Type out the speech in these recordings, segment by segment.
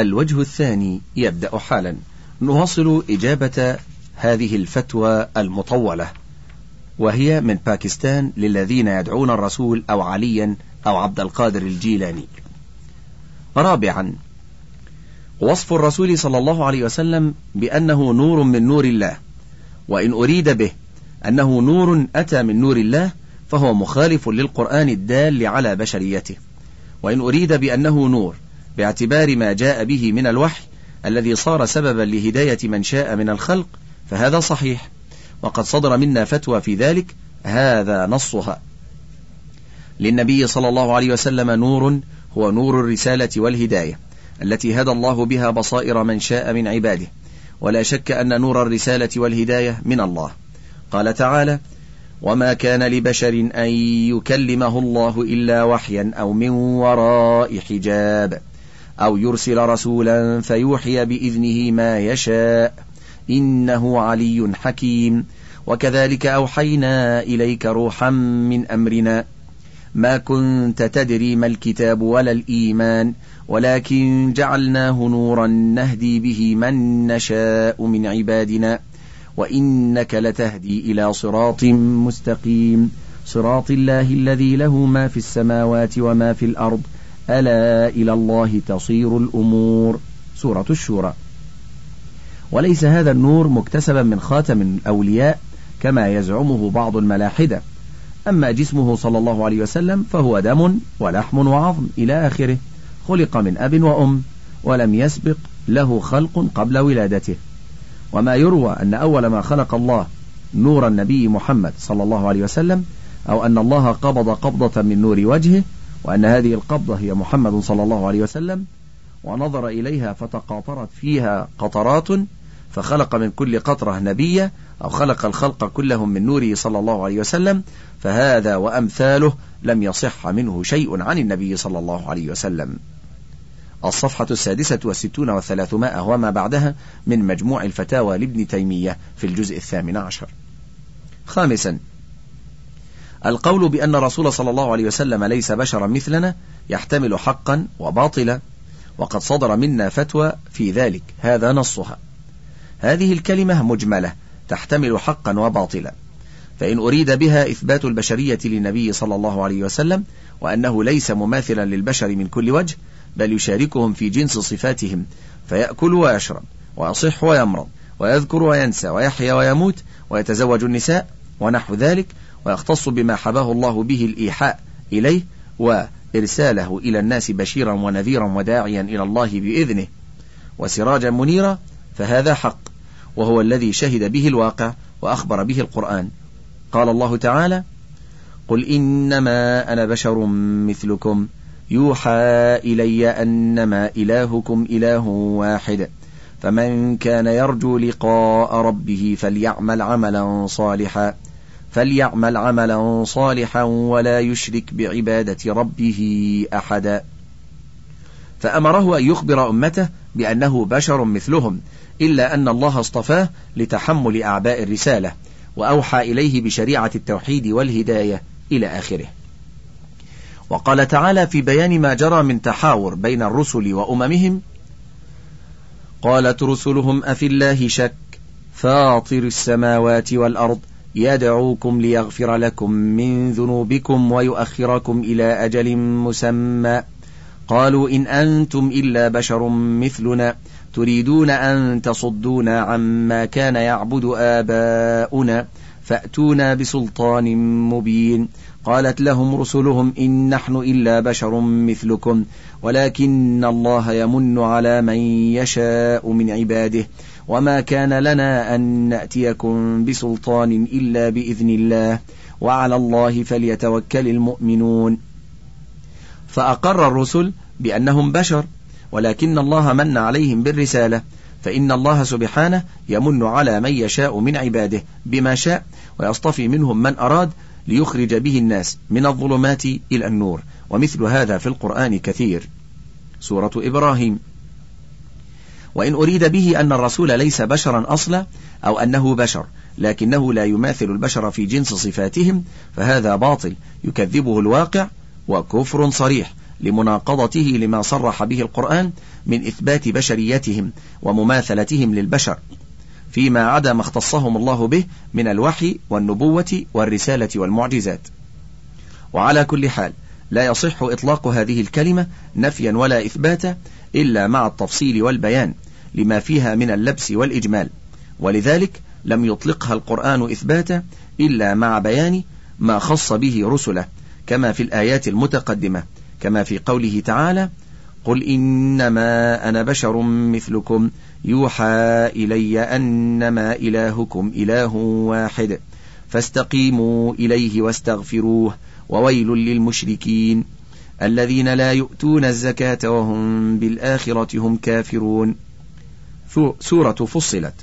الوجه الثاني يبدأ حالا. نواصل إجابة هذه الفتوى المطولة. وهي من باكستان للذين يدعون الرسول أو عليا أو عبد القادر الجيلاني. رابعا وصف الرسول صلى الله عليه وسلم بأنه نور من نور الله. وإن أريد به أنه نور أتى من نور الله فهو مخالف للقرآن الدال على بشريته. وإن أريد بأنه نور باعتبار ما جاء به من الوحي الذي صار سببا لهداية من شاء من الخلق فهذا صحيح. وقد صدر منا فتوى في ذلك هذا نصها. للنبي صلى الله عليه وسلم نور هو نور الرسالة والهداية التي هدى الله بها بصائر من شاء من عباده. ولا شك أن نور الرسالة والهداية من الله. قال تعالى وما كان لبشر أن يكلمه الله إلا وحيا أو من وراء حجاب أو يرسل رسولا فيوحي بإذنه ما يشاء. إنه علي حكيم. وكذلك أوحينا إليك روحا من أمرنا. ما كنت تدري ما الكتاب ولا الإيمان ولكن جعلناه نورا نهدي به من نشاء من عبادنا. وإنك لتهدي إلى صراط مستقيم. صراط الله الذي له ما في السماوات وما في الأرض ألا إلى الله تصير الأمور. سورة الشورى. وليس هذا النور مكتسبا من خاتم الأولياء كما يزعمه بعض الملاحدة. أما جسمه صلى الله عليه وسلم فهو دم ولحم وعظم إلى آخره. خلق من أب وأم ولم يسبق له خلق قبل ولادته. وما يروى أن أول ما خلق الله نور النبي محمد صلى الله عليه وسلم أو أن الله قبض قبضة من نور وجهه وأن هذه القبضة هي محمد صلى الله عليه وسلم ونظر إليها فتقاطرت فيها قطرات فخلق من كل قطرة نبيا أو خلق الخلق كلهم من نوره صلى الله عليه وسلم فهذا وأمثاله لم يصح منه شيء عن النبي صلى الله عليه وسلم. الصفحة السادسة والستون والثلاثمائة وما بعدها من مجموع الفتاوى لابن تيمية في الجزء الثامن عشر. خامسا القول بأن الرسول صلى الله عليه وسلم ليس بشرا مثلنا يحتمل حقا وباطلا وقد صدر منا فتوى في ذلك. هذا نصها. هذه الكلمة مجملة تحتمل حقا وباطلا. فإن أريد بها إثبات البشرية للنبي صلى الله عليه وسلم وأنه ليس مماثلا للبشر من كل وجه بل يشاركهم في جنس صفاتهم فيأكل ويشرب ويصح ويمرض ويذكر وينسى ويحيا ويموت ويتزوج النساء ونحو ذلك. ويختص بما حباه الله به الإيحاء إليه وإرساله إلى الناس بشيرا ونذيرا وداعيا إلى الله بإذنه وسراجا منيرا فهذا حق وهو الذي شهد به الواقع وأخبر به القرآن. قال الله تعالى قل إنما أنا بشر مثلكم يوحى إلي أنما إلهكم إله واحد فمن كان يرجو لقاء ربه فليعمل عملا صالحا. فليعمل عملا صالحا ولا يشرك بعبادة ربه أحدا. فأمره أن يخبر أمته بأنه بشر مثلهم إلا أن الله اصطفاه لتحمل أعباء الرسالة وأوحى إليه بشريعة التوحيد والهداية إلى آخره. وقال تعالى في بيان ما جرى من تحاور بين الرسل وأممهم قالت رسلهم أفي الله شك فاطر السماوات والأرض يدعوكم ليغفر لكم من ذنوبكم ويؤخركم إلى أجل مسمى. قالوا إن أنتم إلا بشر مثلنا. تريدون أن تصدونا عما كان يعبد آباؤنا. فأتونا بسلطان مبين. قالت لهم رسلهم إن نحن إلا بشر مثلكم. ولكن الله يمن على من يشاء من عباده. وما كان لنا أن نأتيكم بسلطان إلا بإذن الله وعلى الله فليتوكل المؤمنون. فأقر الرسل بأنهم بشر ولكن الله من عليهم بالرسالة. فإن الله سبحانه يمن على من يشاء من عباده بما شاء ويصطفي منهم من أراد ليخرج به الناس من الظلمات إلى النور. ومثل هذا في القرآن كثير. سورة إبراهيم. وإن أريد به أن الرسول ليس بشرا أصلا أو أنه بشر لكنه لا يماثل البشر في جنس صفاتهم فهذا باطل يكذبه الواقع وكفر صريح لمناقضته لما صرح به القرآن من إثبات بشريتهم ومماثلتهم للبشر فيما عدا ما اختصهم الله به من الوحي والنبوة والرسالة والمعجزات. وعلى كل حال لا يصح إطلاق هذه الكلمة نفيا ولا إثباتا إلا مع التفصيل والبيان. لما فيها من اللبس والإجمال. ولذلك لم يطلقها القرآن إثباتا إلا مع بيان ما خص به رسله كما في الآيات المتقدمة كما في قوله تعالى قل إنما أنا بشر مثلكم يوحى إلي أنما إلهكم إله واحد فاستقيموا إليه واستغفروه وويل للمشركين الذين لا يؤتون الزكاة وهم بالآخرة هم كافرون. سورة فصلت.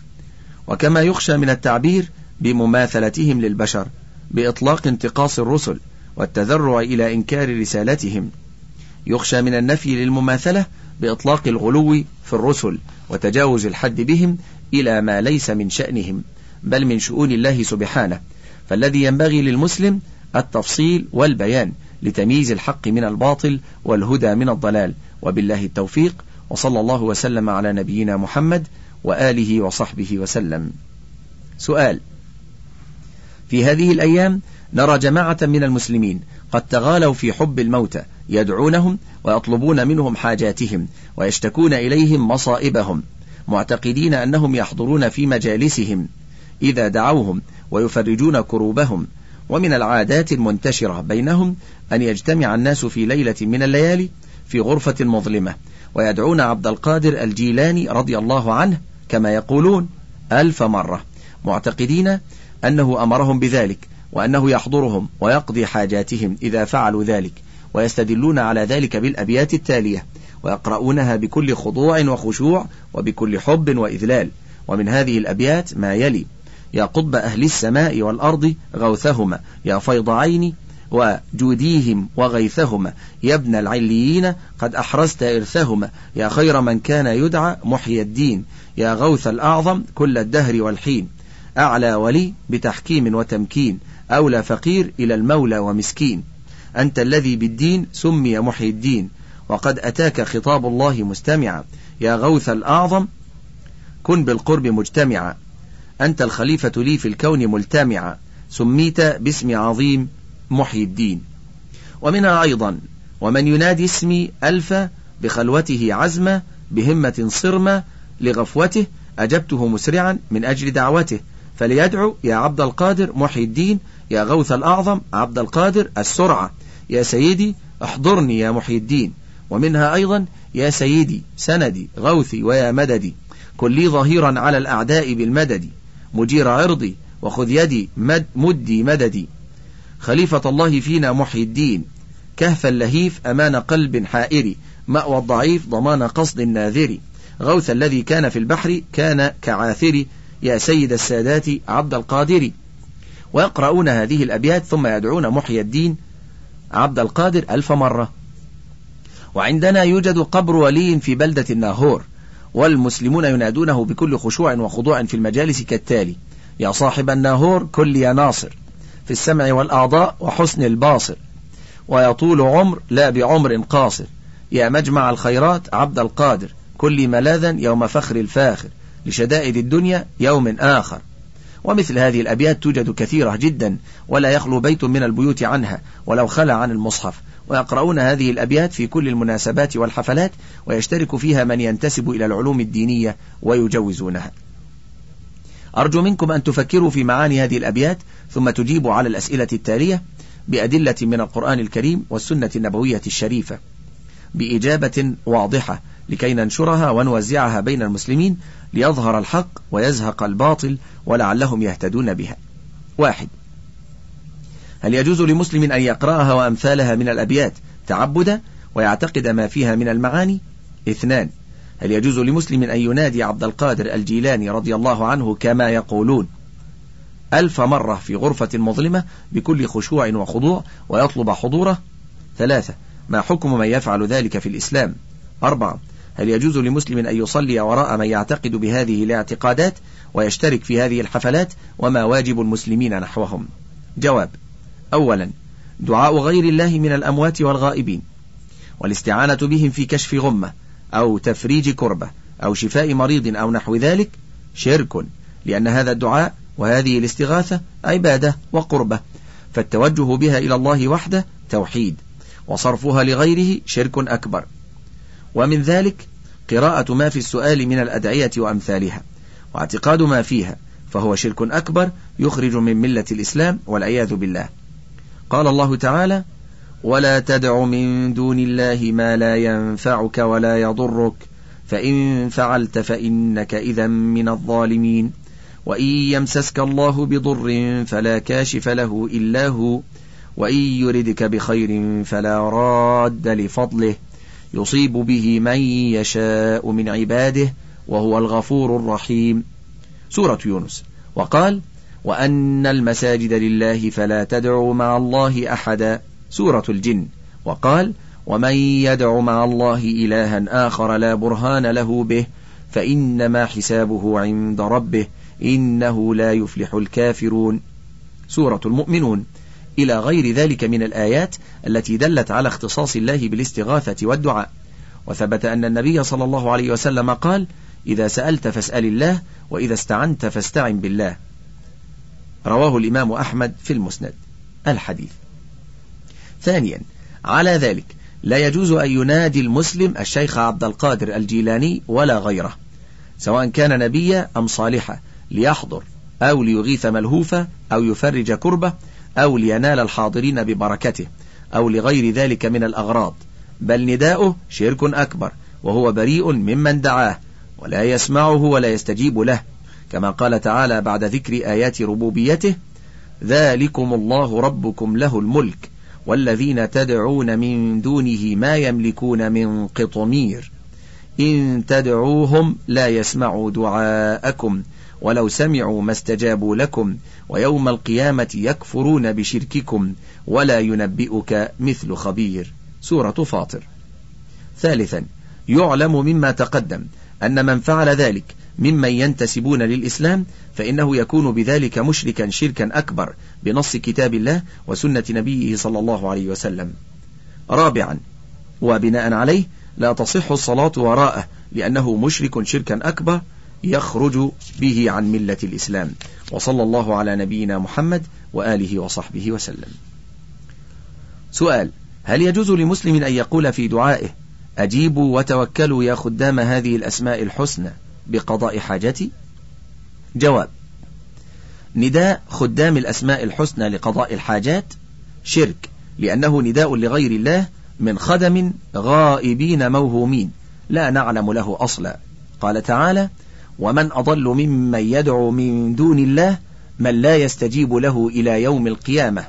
وكما يخشى من التعبير بمماثلتهم للبشر بإطلاق انتقاص الرسل والتذرع إلى إنكار رسالتهم. يخشى من النفي للمماثلة بإطلاق الغلو في الرسل وتجاوز الحد بهم إلى ما ليس من شأنهم بل من شؤون الله سبحانه. فالذي ينبغي للمسلم التفصيل والبيان لتمييز الحق من الباطل والهدى من الضلال. وبالله التوفيق. وصلى الله وسلم على نبينا محمد وآله وصحبه وسلم. سؤال. في هذه الأيام نرى جماعة من المسلمين قد تغالوا في حب الموتى يدعونهم ويطلبون منهم حاجاتهم ويشتكون إليهم مصائبهم معتقدين أنهم يحضرون في مجالسهم إذا دعوهم ويفرجون كروبهم ومن العادات المنتشرة بينهم أن يجتمع الناس في ليلة من الليالي في غرفة مظلمة. ويدعون عبد القادر الجيلاني رضي الله عنه كما يقولون ألف مرة معتقدين أنه أمرهم بذلك وأنه يحضرهم ويقضي حاجاتهم إذا فعلوا ذلك ويستدلون على ذلك بالأبيات التالية ويقرؤونها بكل خضوع وخشوع وبكل حب وإذلال. ومن هذه الأبيات ما يلي يا قطب أهل السماء والأرض غوثهما يا فيض عيني وجوديهم وغيثهما. يا ابن العليين قد أحرزت إرثهما. يا خير من كان يدعى محيي الدين. يا غوث الأعظم كل الدهر والحين. أعلى ولي بتحكيم وتمكين. أولى فقير إلى المولى ومسكين. أنت الذي بالدين سمي محيي الدين. وقد أتاك خطاب الله مستمعا. يا غوث الأعظم كن بالقرب مجتمعا. أنت الخليفة لي في الكون ملتمعا. سميت باسم عظيم محيي الدين. ومنها أيضا ومن ينادي اسمي ألف بخلوته عزمة بهمة صرمة لغفوته أجبته مسرعا من أجل دعوته. فليدعو يا عبد القادر محي الدين يا غوث الأعظم عبد القادر السرعة. يا سيدي احضرني يا محي الدين. ومنها أيضا يا سيدي سندي غوثي ويا مددي. كن لي ظهيرا على الأعداء بالمدد. مجير عرضي وخذ يدي مد مدي مددي. خليفة الله فينا محي الدين. كهف اللهيف أمان قلب حائر. مأوى الضعيف ضمان قصد الناذر. غوث الذي كان في البحر كان كعاثر. يا سيد السادات عبد القادر. ويقرؤون هذه الأبيات ثم يدعون محي الدين عبد القادر ألف مرة. وعندنا يوجد قبر ولي في بلدة الناهور. والمسلمون ينادونه بكل خشوع وخضوع في المجالس كالتالي. يا صاحب الناهور كل يا ناصر. في السمع والأعضاء وحسن الباصر. ويطول عمر لا بعمر قاصر. يا مجمع الخيرات عبد القادر كل ملاذا يوم فخر الفاخر لشدائد الدنيا يوم آخر. ومثل هذه الأبيات توجد كثيرة جدا ولا يخلو بيت من البيوت عنها ولو خلى عن المصحف. ويقرؤون هذه الأبيات في كل المناسبات والحفلات ويشترك فيها من ينتسب إلى العلوم الدينية ويجوزونها. أرجو منكم أن تفكروا في معاني هذه الأبيات ثم تجيبوا على الأسئلة التالية بأدلة من القرآن الكريم والسنة النبوية الشريفة. بإجابة واضحة لكي ننشرها ونوزعها بين المسلمين ليظهر الحق ويزهق الباطل ولعلهم يهتدون بها. واحد. هل يجوز لمسلم أن يقرأها وأمثالها من الأبيات تعبدا ويعتقد ما فيها من المعاني؟ اثنان. هل يجوز لمسلم أن ينادي عبد القادر الجيلاني رضي الله عنه كما يقولون؟ ألف مرة في غرفة مظلمة بكل خشوع وخضوع ويطلب حضوره؟ ثلاثة ما حكم من يفعل ذلك في الإسلام؟ أربعة هل يجوز لمسلم أن يصلي وراء من يعتقد بهذه الاعتقادات ويشترك في هذه الحفلات وما واجب المسلمين نحوهم؟ جواب أولا دعاء غير الله من الأموات والغائبين والاستعانة بهم في كشف غمة أو تفريج كربة أو شفاء مريض أو نحو ذلك شرك لأن هذا الدعاء وهذه الاستغاثة عبادة وقربة فالتوجه بها إلى الله وحده توحيد وصرفها لغيره شرك أكبر. ومن ذلك قراءة ما في السؤال من الأدعية وأمثالها واعتقاد ما فيها فهو شرك أكبر يخرج من ملة الإسلام والعياذ بالله. قال الله تعالى ولا تدع من دون الله ما لا ينفعك ولا يضرك. فإن فعلت فإنك إذا من الظالمين. وإن يمسسك الله بضر فلا كاشف له إلا هو. وإن يردك بخير فلا راد لفضله. يصيب به من يشاء من عباده وهو الغفور الرحيم. سورة يونس. وقال وأن المساجد لله فلا تدعوا مع الله أحدا. سورة الجن. وقال ومن يدع مع الله إلها آخر لا برهان له به فإنما حسابه عند ربه إنه لا يفلح الكافرون. سورة المؤمنون. إلى غير ذلك من الآيات التي دلت على اختصاص الله بالاستغاثة والدعاء. وثبت أن النبي صلى الله عليه وسلم قال إذا سألت فاسأل الله وإذا استعنت فاستعن بالله. رواه الإمام أحمد في المسند الحديث. ثانيا. على ذلك لا يجوز أن ينادي المسلم الشيخ عبد القادر الجيلاني ولا غيره سواء كان نبيا أم صالحا ليحضر أو ليغيث ملهوفة أو يفرج كربة أو لينال الحاضرين ببركته أو لغير ذلك من الأغراض. بل نداؤه شرك أكبر وهو بريء ممن دعاه ولا يسمعه ولا يستجيب له. كما قال تعالى بعد ذكر آيات ربوبيته ذلكم الله ربكم له الملك والذين تدعون من دونه ما يملكون من قطمير. إن تدعوهم لا يسمعوا دعاءكم ولو سمعوا ما استجابوا لكم ويوم القيامة يكفرون بشرككم ولا ينبئك مثل خبير. سورة فاطر. ثالثا يعلم مما تقدم أن من فعل ذلك ممن ينتسبون للإسلام فإنه يكون بذلك مشركا شركا أكبر بنص كتاب الله وسنة نبيه صلى الله عليه وسلم. رابعا وبناء عليه لا تصح الصلاة وراءه لأنه مشرك شركا أكبر يخرج به عن ملة الإسلام. وصلى الله على نبينا محمد وآله وصحبه وسلم. سؤال هل يجوز لمسلم أن يقول في دعائه أجيبوا وتوكلوا يا خدام هذه الأسماء الحسنى بقضاء حاجتي؟ جواب نداء خدام الأسماء الحسنى لقضاء الحاجات شرك لأنه نداء لغير الله من خدم غائبين موهومين لا نعلم له أصلا. قال تعالى ومن أضل ممن يدعو من دون الله من لا يستجيب له إلى يوم القيامة.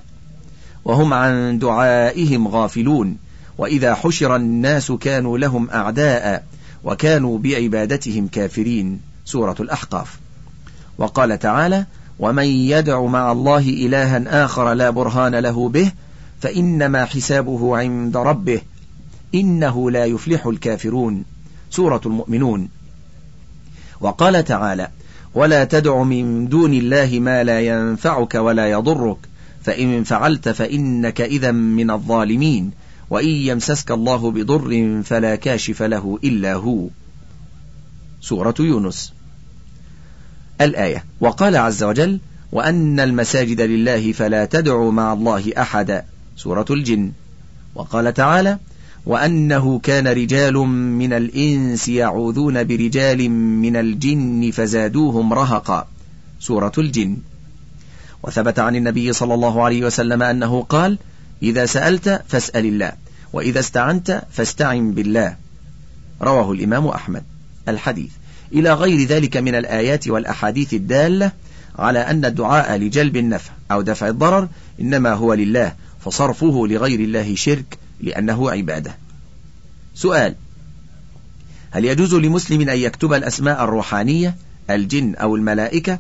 وهم عن دعائهم غافلون. وإذا حشر الناس كانوا لهم أعداء وكانوا بعبادتهم كافرين. سورة الأحقاف. وقال تعالى ومن يدع مع الله إلها آخر لا برهان له به فإنما حسابه عند ربه إنه لا يفلح الكافرون سورة المؤمنون. وقال تعالى ولا تدع من دون الله ما لا ينفعك ولا يضرك فإن فعلت فإنك إذا من الظالمين وإن يمسسك الله بضر فلا كاشف له إلا هو. سورة يونس. الآية. وقال عز وجل وأن المساجد لله فلا تدعوا مع الله أحدا سورة الجن. وقال تعالى وأنه كان رجال من الإنس يعوذون برجال من الجن فزادوهم رهقا. سورة الجن. وثبت عن النبي صلى الله عليه وسلم أنه قال إذا سألت فاسأل الله وإذا استعنت فاستعن بالله. رواه الإمام أحمد. الحديث. إلى غير ذلك من الآيات والأحاديث الدالة على أن الدعاء لجلب النفع أو دفع الضرر إنما هو لله فصرفه لغير الله شرك لأنه عبادة. سؤال هل يجوز لمسلم أن يكتب الأسماء الروحانية الجن أو الملائكة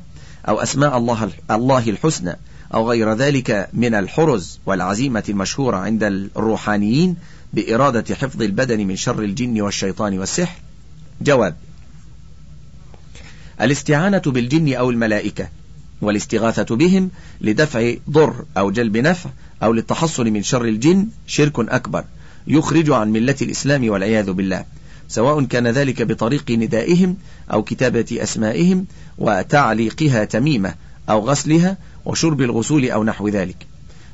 أو أسماء الله الله الحسنى أو غير ذلك من الحرز والعزيمة المشهورة عند الروحانيين بإرادة حفظ البدن من شر الجن والشيطان والسحر؟ جواب الاستعانة بالجن أو الملائكة والاستغاثة بهم لدفع ضر أو جلب نفع أو للتحصن من شر الجن شرك أكبر يخرج عن ملة الإسلام والعياذ بالله. سواء كان ذلك بطريق ندائهم أو كتابة أسمائهم وتعليقها تميمة أو غسلها وشرب الغسول أو نحو ذلك.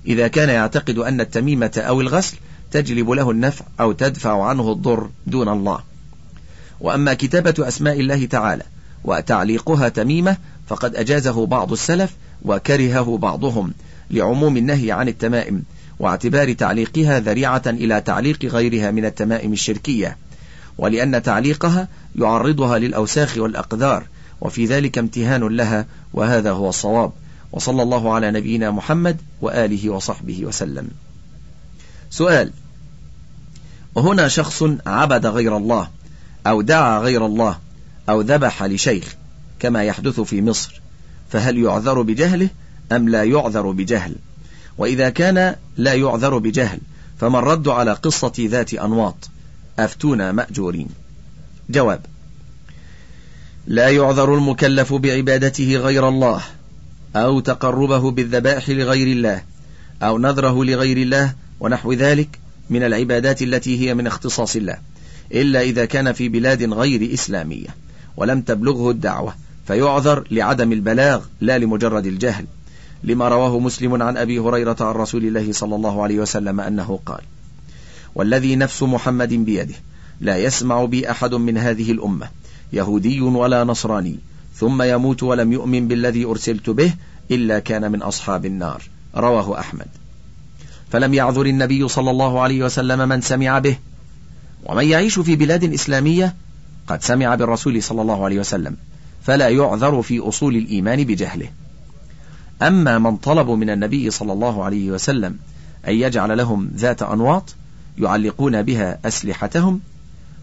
إذا كان يعتقد أن التميمة أو الغسل تجلب له النفع أو تدفع عنه الضر دون الله. وأما كتابة أسماء الله تعالى وتعليقها تميمة فقد أجازه بعض السلف وكرهه بعضهم لعموم النهي عن التمائم واعتبار تعليقها ذريعة إلى تعليق غيرها من التمائم الشركية ولأن تعليقها يعرضها للأوساخ والأقدار وفي ذلك امتهان لها وهذا هو الصواب. وصلى الله على نبينا محمد وآله وصحبه وسلم. سؤال وهنا شخص عبد غير الله أو دعا غير الله أو ذبح لشيخ كما يحدث في مصر فهل يعذر بجهله أم لا يعذر بجهل؟ وإذا كان لا يعذر بجهل فما الرد على قصة ذات أنواط؟ أفتونا مأجورين. جواب لا يعذر المكلف بعبادته غير الله أو تقربه بالذبائح لغير الله أو نذره لغير الله ونحو ذلك من العبادات التي هي من اختصاص الله إلا إذا كان في بلاد غير إسلامية. ولم تبلغه الدعوة فيعذر لعدم البلاغ لا لمجرد الجهل لما رواه مسلم عن أبي هريرة عن رسول الله صلى الله عليه وسلم أنه قال والذي نفس محمد بيده لا يسمع بي أحد من هذه الأمة يهودي ولا نصراني ثم يموت ولم يؤمن بالذي أرسلت به إلا كان من أصحاب النار رواه أحمد. فلم يعذر النبي صلى الله عليه وسلم من سمع به. ومن يعيش في بلاد إسلامية قد سمع بالرسول صلى الله عليه وسلم فلا يعذر في أصول الإيمان بجهله. أما من طلبوا من النبي صلى الله عليه وسلم أن يجعل لهم ذات أنواط يعلقون بها أسلحتهم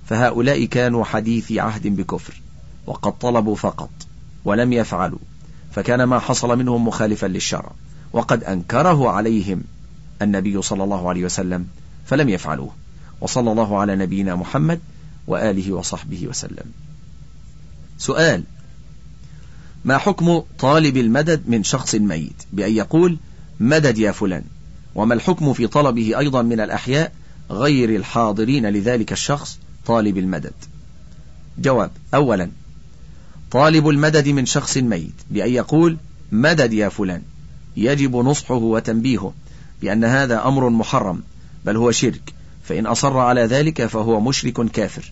فهؤلاء كانوا حديثي عهد بكفر وقد طلبوا فقط ولم يفعلوا فكان ما حصل منهم مخالفا للشرع وقد أنكره عليهم النبي صلى الله عليه وسلم فلم يفعلوه. وصلى الله على نبينا محمد وآله وصحبه وسلم. سؤال ما حكم طالب المدد من شخص ميت؟ بأن يقول مدد يا فلان. وما الحكم في طلبه أيضا من الأحياء غير الحاضرين لذلك الشخص طالب المدد؟ جواب أولا طالب المدد من شخص ميت. بأن يقول مدد يا فلان. يجب نصحه وتنبيهه بأن هذا أمر محرم بل هو شرك. فإن أصر على ذلك فهو مشرك كافر.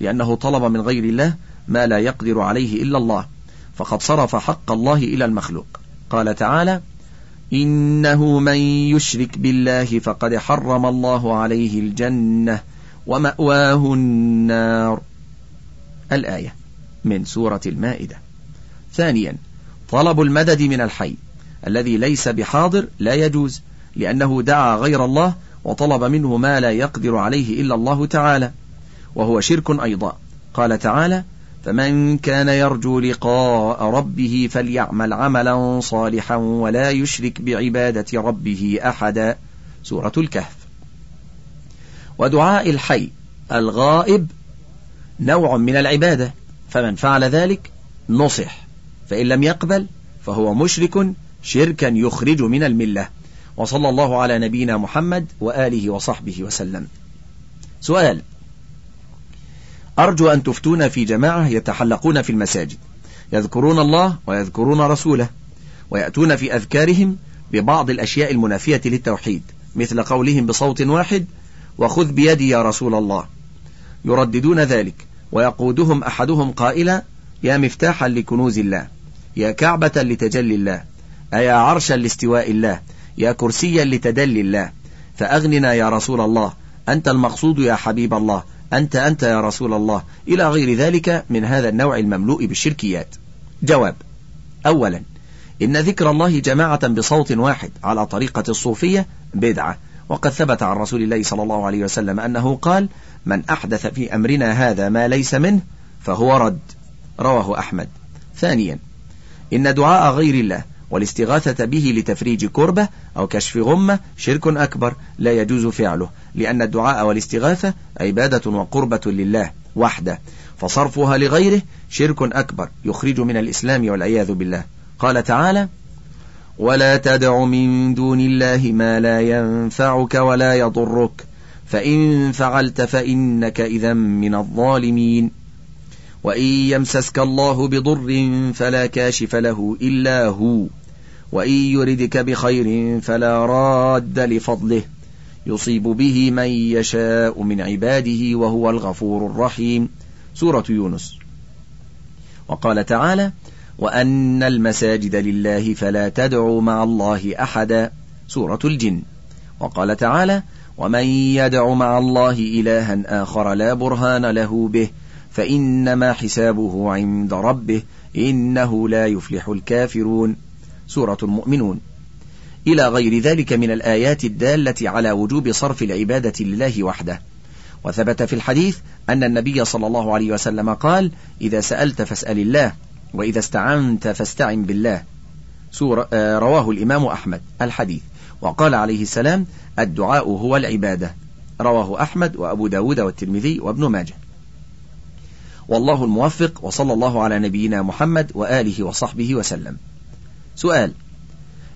لأنه طلب من غير الله ما لا يقدر عليه إلا الله فقد صرف حق الله إلى المخلوق. قال تعالى إنه من يشرك بالله فقد حرم الله عليه الجنة ومأواه النار. الآية من سورة المائدة. ثانيا طلب المدد من الحي الذي ليس بحاضر لا يجوز لأنه دعا غير الله وطلب منه ما لا يقدر عليه إلا الله تعالى. وهو شرك أيضا. قال تعالى فمن كان يرجو لقاء ربه فليعمل عملا صالحا ولا يشرك بعبادة ربه أحدا. سورة الكهف. ودعاء الحي الغائب نوع من العبادة. فمن فعل ذلك نصح فإن لم يقبل فهو مشرك شركا يخرج من الملة. وصلى الله على نبينا محمد وآله وصحبه وسلم. سؤال أرجو أن تفتون في جماعة يتحلقون في المساجد يذكرون الله ويذكرون رسوله ويأتون في أذكارهم ببعض الأشياء المنافية للتوحيد مثل قولهم بصوت واحد وخذ بيدي يا رسول الله يرددون ذلك ويقودهم أحدهم قائلا يا مفتاحا لكنوز الله يا كعبة لتجلي الله أيا عرشا لاستواء الله يا كرسيا لتدلي الله فأغننا يا رسول الله أنت المقصود يا حبيب الله أنت أنت يا رسول الله. إلى غير ذلك من هذا النوع المملوء بالشركيات. جواب. أولا إن ذكر الله جماعة بصوت واحد على طريقة الصوفية بدعة. وقد ثبت عن رسول الله صلى الله عليه وسلم أنه قال من أحدث في أمرنا هذا ما ليس منه فهو رد. رواه أحمد. ثانيا إن دعاء غير الله والاستغاثة به لتفريج كربة أو كشف غمة شرك أكبر لا يجوز فعله لأن الدعاء والاستغاثة عبادة وقربة لله وحده فصرفها لغيره شرك أكبر يخرج من الإسلام والعياذ بالله. قال تعالى ولا تدع من دون الله ما لا ينفعك ولا يضرك فإن فعلت فإنك إذا من الظالمين. وإن يمسسك الله بضر فلا كاشف له إلا هو وإن يردك بخير فلا راد لفضله يصيب به من يشاء من عباده وهو الغفور الرحيم. سورة يونس. وقال تعالى وأن المساجد لله فلا تدعوا مع الله أحدا. سورة الجن. وقال تعالى ومن يدع مع الله إلها آخر لا برهان له به فإنما حسابه عند ربه إنه لا يفلح الكافرون. سورة المؤمنون. إلى غير ذلك من الآيات الدالة على وجوب صرف العبادة لله وحده. وثبت في الحديث أن النبي صلى الله عليه وسلم قال إذا سألت فاسأل الله وإذا استعنت فاستعن بالله. سورة آه رواه الإمام أحمد الحديث. وقال عليه السلام الدعاء هو العبادة. رواه أحمد وأبو داود والترمذي وابن ماجه. والله الموفق وصلى الله على نبينا محمد وآله وصحبه وسلم. سؤال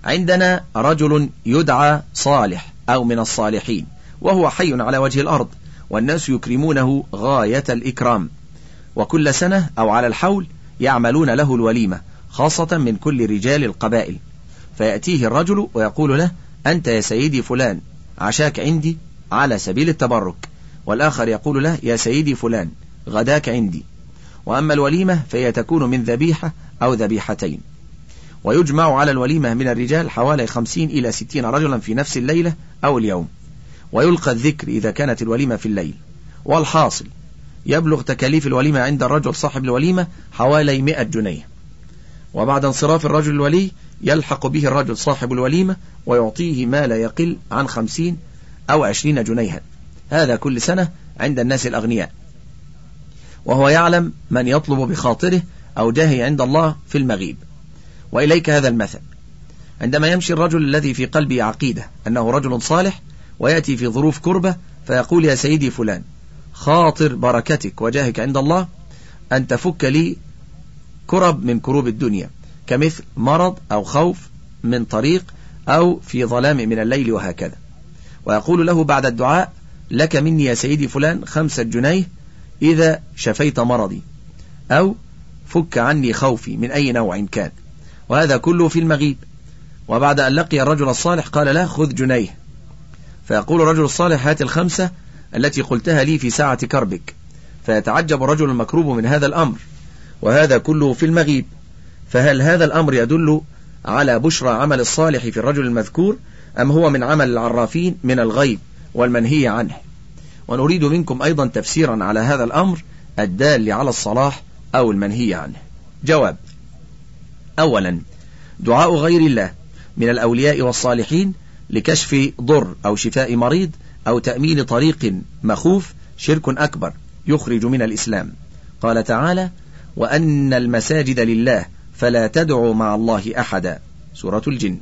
عندنا رجل يدعى صالح أو من الصالحين وهو حي على وجه الأرض والناس يكرمونه غاية الإكرام. وكل سنة أو على الحول يعملون له الوليمة خاصة من كل رجال القبائل. فيأتيه الرجل ويقول له أنت يا سيدي فلان عشاك عندي على سبيل التبرك. والآخر يقول له يا سيدي فلان. غداك عندي. وأما الوليمة فهي تكون من ذبيحة أو ذبيحتين. ويجمع على الوليمة من الرجال حوالي خمسين إلى ستين رجلا في نفس الليلة أو اليوم. ويلقى الذكر إذا كانت الوليمة في الليل. والحاصل يبلغ تكاليف الوليمة عند الرجل صاحب الوليمة حوالي مئة جنيه. وبعد انصراف الرجل الولي يلحق به الرجل صاحب الوليمة ويعطيه ما لا يقل عن خمسين أو عشرين جنيها. هذا كل سنة عند الناس الأغنياء. وهو يعلم من يطلب بخاطره أو جاهه عند الله في المغيب. وإليك هذا المثل. عندما يمشي الرجل الذي في قلبه عقيدة أنه رجل صالح ويأتي في ظروف كربة فيقول يا سيدي فلان خاطر بركتك وجاهك عند الله أن تفك لي كرب من كروب الدنيا كمثل مرض أو خوف من طريق أو في ظلام من الليل وهكذا. ويقول له بعد الدعاء لك مني يا سيدي فلان خمسة جنيه إذا شفيت مرضي أو فك عني خوفي من أي نوع كان. وهذا كله في المغيب. وبعد أن لقي الرجل الصالح قال له خذ جنيه. فيقول الرجل الصالح هات الخمسة التي قلتها لي في ساعة كربك. فيتعجب الرجل المكروب من هذا الأمر. وهذا كله في المغيب. فهل هذا الأمر يدل على بشرى عمل الصالح في الرجل المذكور أم هو من عمل العرافين من الغيب والمنهي عنه؟ ونريد منكم أيضا تفسيرا على هذا الأمر الدال على الصلاح أو المنهي عنه. جواب أولا دعاء غير الله من الأولياء والصالحين لكشف ضر أو شفاء مريض أو تأمين طريق مخوف شرك أكبر يخرج من الإسلام. قال تعالى وأن المساجد لله فلا تدعوا مع الله أحدا. سورة الجن.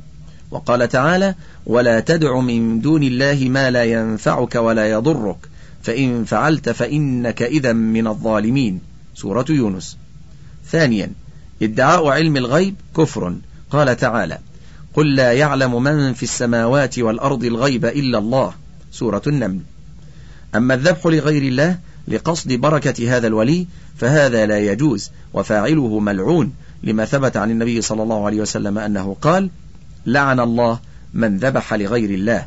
وقال تعالى ولا تدع من دون الله ما لا ينفعك ولا يضرك. فإن فعلت فإنك إذا من الظالمين. سورة يونس. ثانيا ادعاء علم الغيب كفر. قال تعالى قل لا يعلم من في السماوات والأرض الغيب إلا الله. سورة النمل. أما الذبح لغير الله لقصد بركة هذا الولي فهذا لا يجوز وفاعله ملعون لما ثبت عن النبي صلى الله عليه وسلم أنه قال لعن الله من ذبح لغير الله.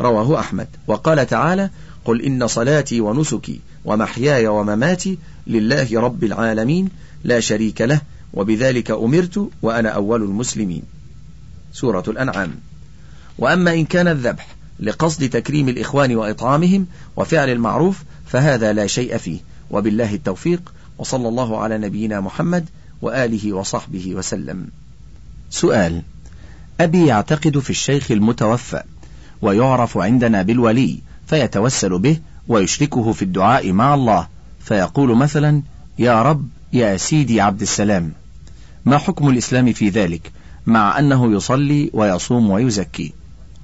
رواه أحمد. وقال تعالى قل إن صلاتي ونسكي ومحياي ومماتي لله رب العالمين لا شريك له وبذلك أمرت وأنا أول المسلمين. سورة الأنعام. وأما إن كان الذبح لقصد تكريم الإخوان وإطعامهم وفعل المعروف فهذا لا شيء فيه. وبالله التوفيق وصلى الله على نبينا محمد وآله وصحبه وسلم. سؤال أبي يعتقد في الشيخ المتوفى ويعرف عندنا بالولي فيتوسل به ويشركه في الدعاء مع الله. فيقول مثلا يا رب يا سيدي عبد السلام ما حكم الإسلام في ذلك؟ مع أنه يصلي ويصوم ويزكي.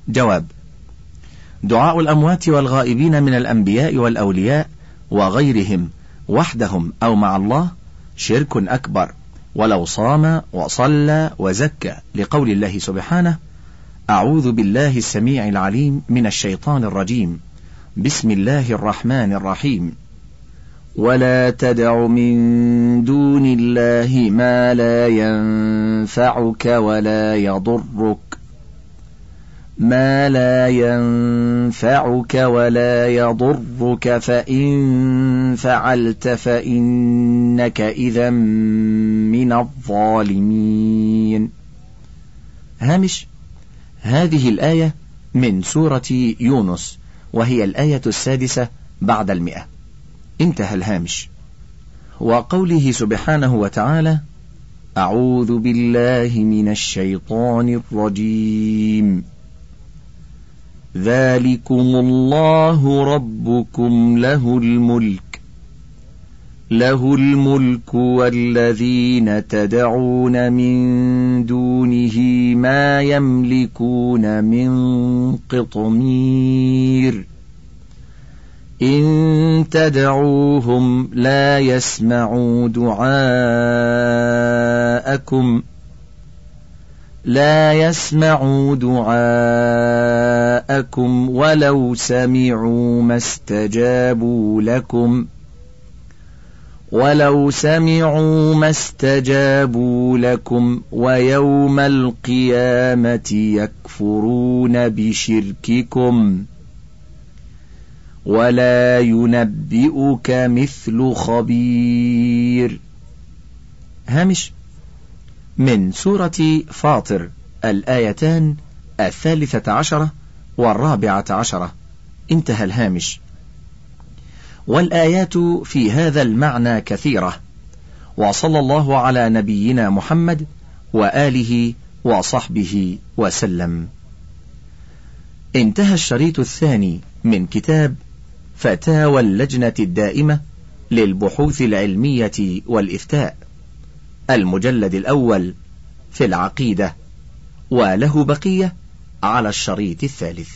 جواب دعاء الأموات والغائبين من الأنبياء والأولياء وغيرهم وحدهم أو مع الله شرك أكبر ولو صام وصلى وزكى لقول الله سبحانه أعوذ بالله السميع العليم من الشيطان الرجيم. بسم الله الرحمن الرحيم. ولا تدع من دون الله ما لا ينفعك ولا يضرك. ما لا ينفعك ولا يضرك فإن فعلت فإنك إذا من الظالمين. هامش هذه الآية من سورة يونس وهي الآية السادسة بعد المئة. انتهى الهامش. وقوله سبحانه وتعالى أعوذ بالله من الشيطان الرجيم. ذلكم الله ربكم له الملك. له الملك والذين تدعون من دونه ما يملكون من قطمير. إن تدعوهم لا يسمعوا دعاءكم. لا يسمعوا دعاءكم ولو سمعوا ما استجابوا لكم. ولو سمعوا ما استجابوا لكم ويوم القيامة يكفرون بشرككم ولا ينبئك مثل خبير. هامش. من سورة فاطر الآيتان الثالثة عشرة والرابعة عشرة. انتهى الهامش. والآيات في هذا المعنى كثيرة. وصلى الله على نبينا محمد وآله وصحبه وسلم. انتهى الشريط الثاني من كتاب فتاوى اللجنة الدائمة للبحوث العلمية والإفتاء. المجلد الأول في العقيدة وله بقية على الشريط الثالث.